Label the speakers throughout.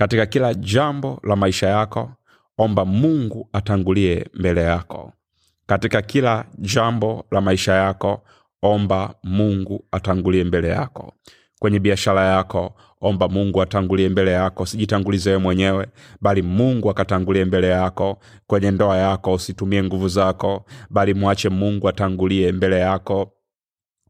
Speaker 1: katika kila jambo la maisha yako omba mungu atangulie mbele yako. Katika kila jambo la maisha yako omba mungu atangulie mbele yako. Kwenye biashara yako omba mungu atangulie mbele yako. Sijitangulize wewe mwenyewe bali mungu akatangulie mbele yako. Kwenye ndoa yako usitumie nguvu zako bali mwache mungu atangulie mbele yako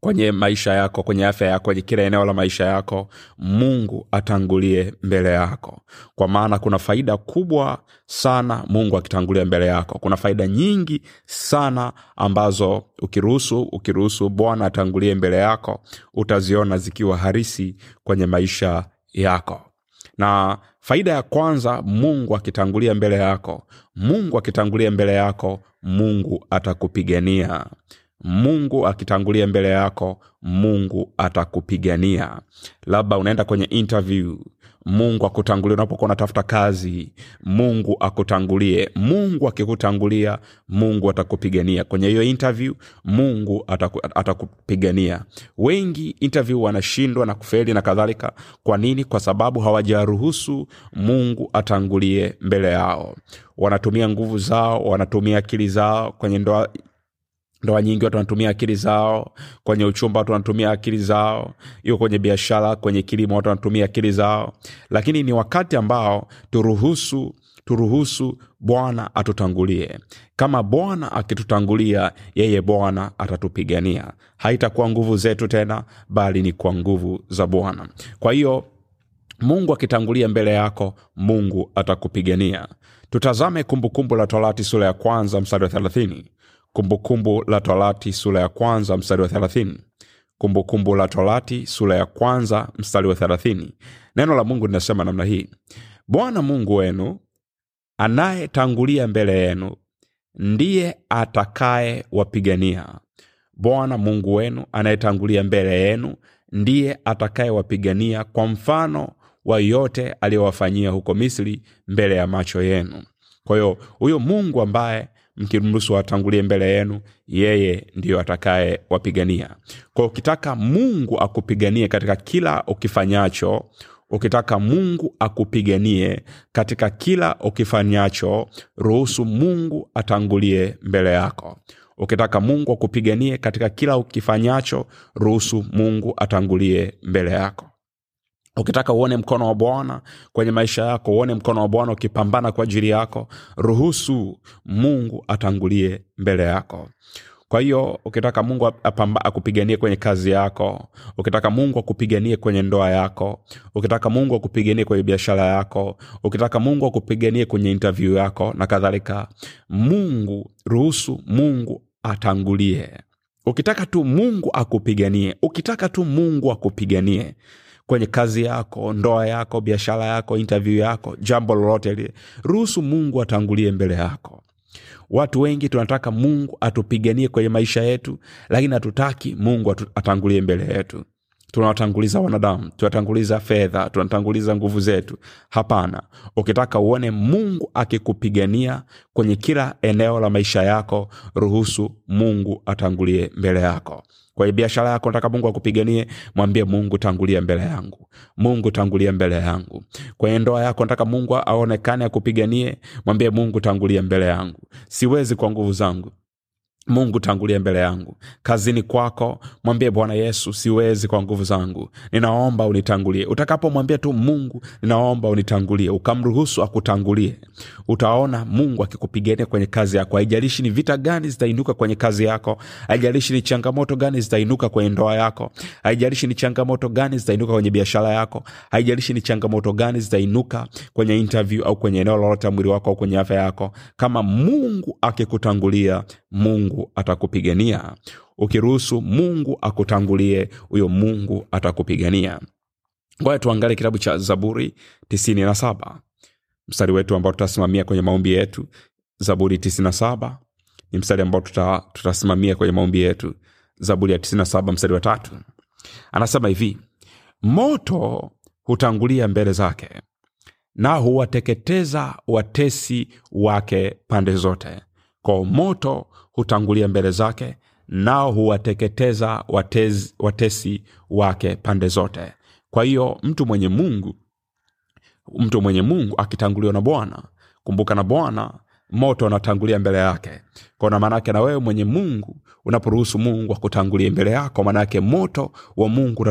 Speaker 1: kwenye maisha yako kwenye afya yako kwenye kila eneo la maisha yako mungu atangulie mbele yako. Kwa maana kuna faida kubwa sana mungu akitangulia mbele yako. Kuna faida nyingi sana ambazo ukiruhusu ukiruhusu bwana atangulie mbele yako utaziona zikiwa harisi kwenye maisha yako. Na faida ya kwanza mungu akitangulia mbele yako. Mungu akitangulia mbele yako mungu atakupigania mungu akitangulia mbele yako mungu atakupigania. Labda unaenda kwenye interview mungu akutangulie. Unapokuwa unatafuta kazi mungu akutangulie. Mungu akikutangulia mungu atakupigania. Kwenye hiyo interview mungu ataku, atakupigania. Wengi interview wanashindwa na kufeli na kadhalika. Kwa nini? Kwa sababu hawajaruhusu mungu atangulie mbele yao. Wanatumia nguvu zao wanatumia akili zao kwenye ndoa ndoa nyingi watu wanatumia akili zao kwenye uchumba watu wanatumia akili zao hiyo kwenye biashara kwenye kilimo watu wanatumia akili zao. Lakini ni wakati ambao turuhusu turuhusu bwana atutangulie. Kama bwana akitutangulia yeye bwana atatupigania. Haitakuwa nguvu zetu tena bali ni kwa nguvu za bwana. Kwa hiyo mungu akitangulia mbele yako mungu atakupigania. Tutazame kumbukumbu la torati sura ya kwanza mstari wa thelathini kumbukumbu la torati sura ya kwanza mstari wa thelathini. Kumbukumbu la torati sura ya kwanza mstari wa thelathini. Neno la mungu linasema namna hii. Bwana mungu wenu anayetangulia mbele yenu ndiye atakaye wapigania. Bwana mungu wenu anayetangulia mbele yenu ndiye atakayewapigania kwa mfano wa yote aliyowafanyia huko misri mbele ya macho yenu. Kwa hiyo huyo mungu ambaye mkimruhusu atangulie mbele yenu yeye ndiyo atakaye wapigania. Kwa ukitaka mungu akupiganie katika kila ukifanyacho ukitaka mungu akupiganie katika kila ukifanyacho ruhusu mungu atangulie mbele yako. Ukitaka mungu akupiganie katika kila ukifanyacho ruhusu mungu atangulie mbele yako ukitaka uone mkono wa bwana kwenye maisha yako uone mkono wa bwana ukipambana kwa ajili yako ruhusu mungu atangulie mbele yako. Kwa hiyo ukitaka mungu akupiganie kwenye kazi yako ukitaka mungu akupiganie kwenye ndoa yako ukitaka mungu akupiganie kwenye biashara yako ukitaka mungu akupiganie kwenye interview yako na kadhalika mungu ruhusu mungu atangulie. Ukitaka tu mungu akupiganie ukitaka tu mungu akupiganie kwenye kazi yako ndoa yako biashara yako interview yako jambo lolote lile. Ruhusu mungu atangulie mbele yako. Watu wengi tunataka mungu atupiganie kwenye maisha yetu lakini hatutaki mungu atangulie mbele yetu tunawatanguliza wanadamu tunatanguliza fedha tunatanguliza nguvu zetu. Hapana. Ukitaka uone mungu akikupigania kwenye kila eneo la maisha yako ruhusu mungu atangulie mbele yako. Kwenye biashara yako nataka mungu akupiganie mwambie mungu tangulia mbele yangu. Mungu tangulia mbele yangu. Kwenye ndoa yako nataka mungu aonekane akupiganie mwambie mungu tangulia mbele yangu. Siwezi kwa nguvu zangu mungu tangulie mbele yangu. Kazini kwako mwambie bwana yesu siwezi kwa nguvu zangu. Ninaomba unitangulie. Utakapomwambia tu mungu ninaomba unitangulie. Ukamruhusu akutangulie. Utaona mungu akikupigania kwenye kazi yako. Haijalishi ni vita gani zitainuka kwenye kazi yako. Haijalishi ni changamoto gani zitainuka kwenye ndoa yako. Haijalishi ni changamoto gani zitainuka kwenye biashara yako. Haijalishi ni changamoto gani zitainuka kwenye interview au kwenye eneo lolote mwili wako au kwenye afya yako. Kama mungu akikutangulia mungu atakupigania. Ukiruhusu mungu akutangulie huyo mungu atakupigania. Ngoja tuangalie kitabu cha zaburi 97 mstari wetu ambao tutasimamia kwenye maombi yetu. Zaburi 97 ni mstari ambao tuta, tutasimamia kwenye maombi yetu. Zaburi ya 97 mstari wa tatu. Anasema hivi moto hutangulia mbele zake na huwateketeza watesi wake pande zote kwa moto hutangulia mbele zake nao huwateketeza watesi wake pande zote. Kwa hiyo mtu mwenye mungu mtu mwenye mungu akitanguliwa na bwana kumbuka na bwana moto unatangulia mbele yake. Kona maanaake na wewe mwenye mungu unaporuhusu mungu akutangulie mbele yako maanaake moto wa mungu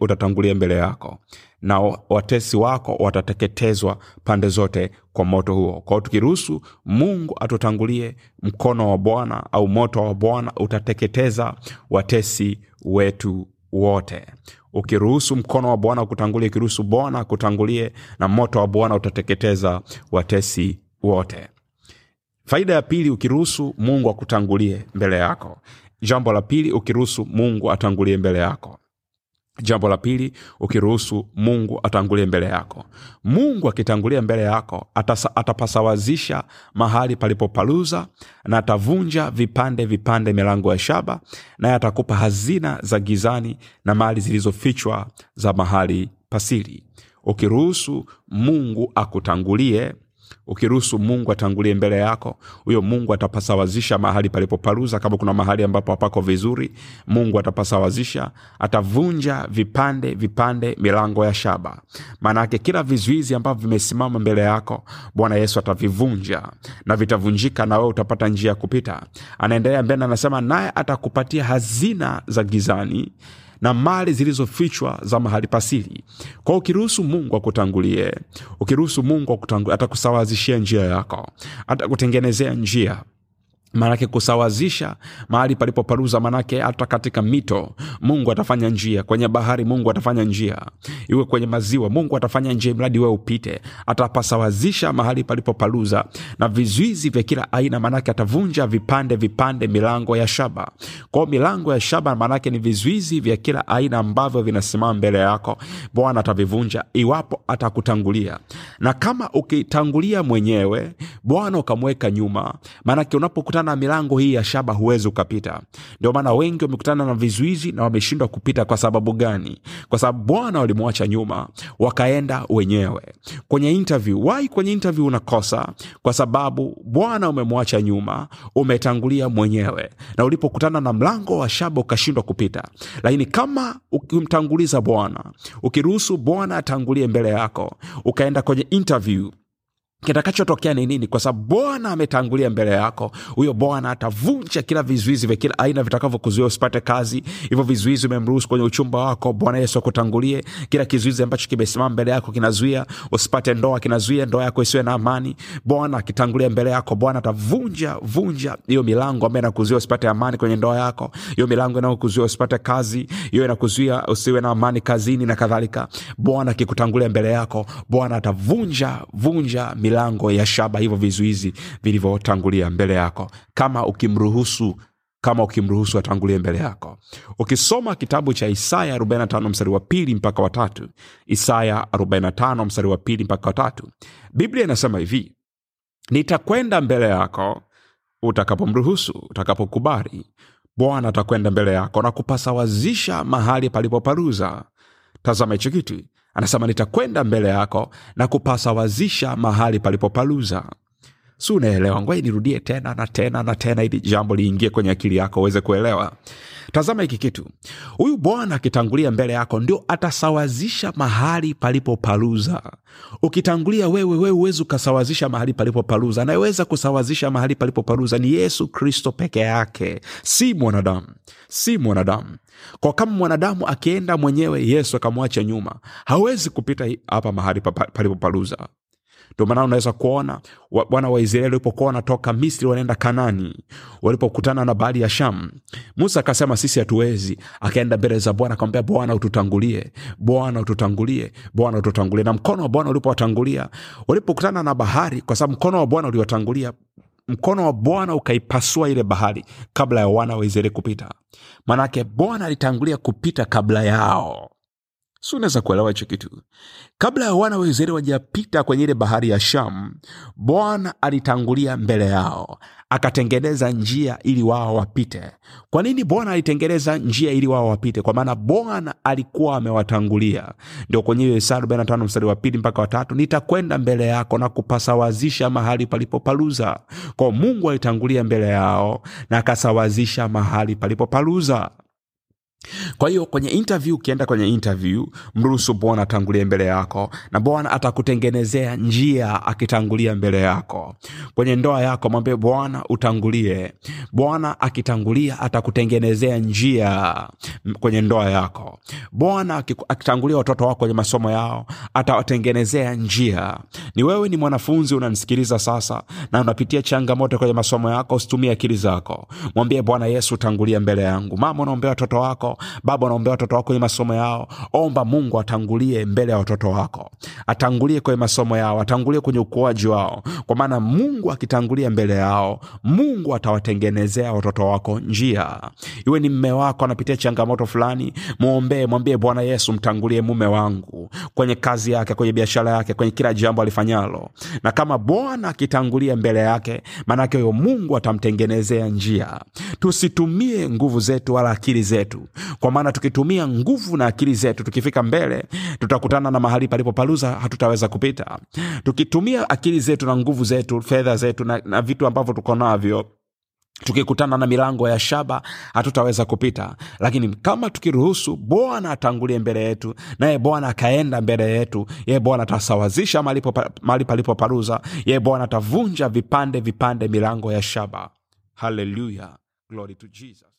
Speaker 1: utatangulia mbele yako na watesi wako watateketezwa pande zote kwa moto huo. Kwao tukiruhusu mungu atutangulie mkono wa bwana au moto wa bwana utateketeza watesi wetu wote. Ukiruhusu mkono wa bwana ukutangulie ukiruhusu bwana akutangulie na moto wa bwana utateketeza watesi wote. Faida ya pili ukiruhusu mungu akutangulie mbele yako. Jambo la pili ukiruhusu mungu atangulie mbele yako jambo la pili ukiruhusu mungu atangulie mbele yako. Mungu akitangulia mbele yako atasa, atapasawazisha mahali palipopaluza na atavunja vipande vipande milango ya shaba naye atakupa hazina za gizani na mali zilizofichwa za mahali pasiri ukiruhusu mungu akutangulie ukiruhusu mungu atangulie mbele yako huyo mungu atapasawazisha mahali palipoparuza kama kuna mahali ambapo hapako vizuri mungu atapasawazisha atavunja vipande vipande milango ya shaba. Maanaake kila vizuizi ambavyo vimesimama mbele yako bwana yesu atavivunja na vitavunjika na wewe utapata njia ya kupita. Anaendelea mbele anasema naye atakupatia hazina za gizani na mali zilizofichwa za mahali pasili. kwao ukiruhusu mungu akutangulie ukiruhusu mungu akutangulie atakusawazishia njia yako atakutengenezea njia maanake kusawazisha mahali palipoparuza manake hata katika mito mungu atafanya njia. Kwenye bahari mungu atafanya njia. Iwe kwenye maziwa mungu atafanya njia mradi we upite. Atapasawazisha mahali palipoparuza na vizuizi vya kila aina maanake atavunja vipande vipande milango ya shaba. Kwao milango ya shaba maanake ni vizuizi vya kila aina ambavyo vinasimama mbele yako. Bwana atavivunja iwapo atakutangulia. Na kama ukitangulia mwenyewe bwana ukamweka nyuma maanake unapokutana na milango hii ya shaba huwezi ukapita. Ndio maana wengi wamekutana na vizuizi na wameshindwa kupita kwa sababu gani? Kwa sababu bwana walimwacha nyuma wakaenda wenyewe. Kwenye interview wai kwenye interview unakosa? Kwa sababu bwana umemwacha nyuma umetangulia mwenyewe. Na ulipokutana na mlango wa shaba ukashindwa kupita. Lakini kama ukimtanguliza bwana ukiruhusu bwana atangulie mbele yako ukaenda kwenye interview kitakachotokea ni nini? Kwa sababu bwana ametangulia mbele yako. Huyo bwana atavunja kila vizuizi vya kila aina vitakavyokuzuia usipate kazi. Hivyo vizuizi umemruhusu kwenye uchumba wako. Bwana yesu akutangulie. Kila kizuizi ambacho kimesimama mbele yako kinazuia. Usipate ndoa kinazuia ndoa yako isiwe na amani. Bwana akitangulia mbele yako bwana atavunja vunja hiyo milango ambayo inakuzuia usipate amani kwenye ndoa yako. Hiyo milango inayokuzuia usipate kazi. Hiyo inakuzuia usiwe na amani kazini na kadhalika. Bwana akikutangulia mbele yako bwana atavunja vunja milango ya shaba hivyo vizuizi vilivyotangulia mbele yako. Kama ukimruhusu kama ukimruhusu atangulie mbele yako. Ukisoma kitabu cha isaya 45 mstari wa pili mpaka watatu isaya 45 mstari wa pili mpaka watatu biblia inasema hivi nitakwenda mbele yako utakapomruhusu utakapokubali. Bwana atakwenda mbele yako na kupasawazisha mahali palipoparuza tazama hicho kitu anasema nitakwenda mbele yako na kupasawazisha mahali palipopaluza si unaelewa ngoja nirudie tena na tena na tena ili jambo liingie kwenye akili yako uweze kuelewa. Tazama hiki kitu. Huyu bwana akitangulia mbele yako ndio atasawazisha mahali palipoparuza. ukitangulia wewe wewe huwezi ukasawazisha mahali palipopaluza anayeweza kusawazisha mahali palipopaluza ni yesu kristo peke yake. Si mwanadamu. Si mwanadamu. Kwa kama mwanadamu akienda mwenyewe yesu akamwacha nyuma. Hawezi kupita hapa mahali pa- pa- palipopaluza ndio maana unaweza kuona wana wa israeli walipokuwa wanatoka misri wanaenda kanani walipokutana na bahari ya sham musa akasema sisi hatuwezi. Akaenda mbele za bwana akamwambia bwana ututangulie bwana ututangulie bwana ututangulie. Na mkono wa bwana ulipowatangulia walipokutana na bahari kwa sababu mkono wa bwana uliwatangulia mkono wa bwana ukaipasua ile bahari kabla ya wana wa israeli kupita. Manake bwana alitangulia kupita kabla yao si unaweza kuelewa hicho kitu. Kabla ya wana wa wajapita kwenye ile bahari ya sham bwana alitangulia mbele yao akatengeneza njia ili wao wapite. Kwa nini bwana alitengeneza njia ili wao wapite? Kwa maana bwana alikuwa amewatangulia. Ndio kwenye hiyo isaya 45 mstari wa pili mpaka watatu nitakwenda mbele yako na kupasawazisha mahali palipopaluza. Kwa mungu alitangulia mbele yao na akasawazisha mahali palipopaluza kwa hiyo kwenye interview ukienda kwenye interview mruhusu bwana atangulie mbele yako na bwana atakutengenezea njia akitangulia mbele yako. Kwenye ndoa yako mwambie bwana utangulie. Bwana akitangulia atakutengenezea njia kwenye ndoa yako. Bwana akitangulia watoto wako kwenye masomo yao atawatengenezea njia. Ni wewe ni mwanafunzi unanisikiliza sasa na unapitia changamoto kwenye masomo yako usitumie akili zako. Mwambie bwana yesu tangulia mbele yangu. Mama unaombea watoto wako baba unaombea watoto wako kwenye masomo yao. Omba mungu atangulie mbele ya watoto wako. Atangulie kwenye masomo yao. Atangulie kwenye ukuaji wao. Kwa maana mungu akitangulia mbele yao mungu atawatengenezea watoto wako njia. Iwe ni mme wako anapitia changamoto fulani mwombee mwambie bwana yesu mtangulie mume wangu kwenye kazi yake kwenye biashara yake kwenye kila jambo alifanyalo. Na kama bwana akitangulia mbele yake maanake huyo mungu atamtengenezea njia. Tusitumie nguvu zetu wala akili zetu kwa maana tukitumia nguvu na akili zetu tukifika mbele tutakutana na mahali palipopaluza hatutaweza kupita. Tukitumia akili zetu na nguvu zetu fedha zetu na, na vitu ambavyo tuko navyo tukikutana na milango ya shaba hatutaweza kupita. Lakini kama tukiruhusu bwana atangulie mbele yetu naye bwana akaenda mbele yetu. Yeye bwana atasawazisha mahali popa- mahali palipoparuza yeye bwana atavunja vipande vipande milango ya shaba. Haleluya glory to jesus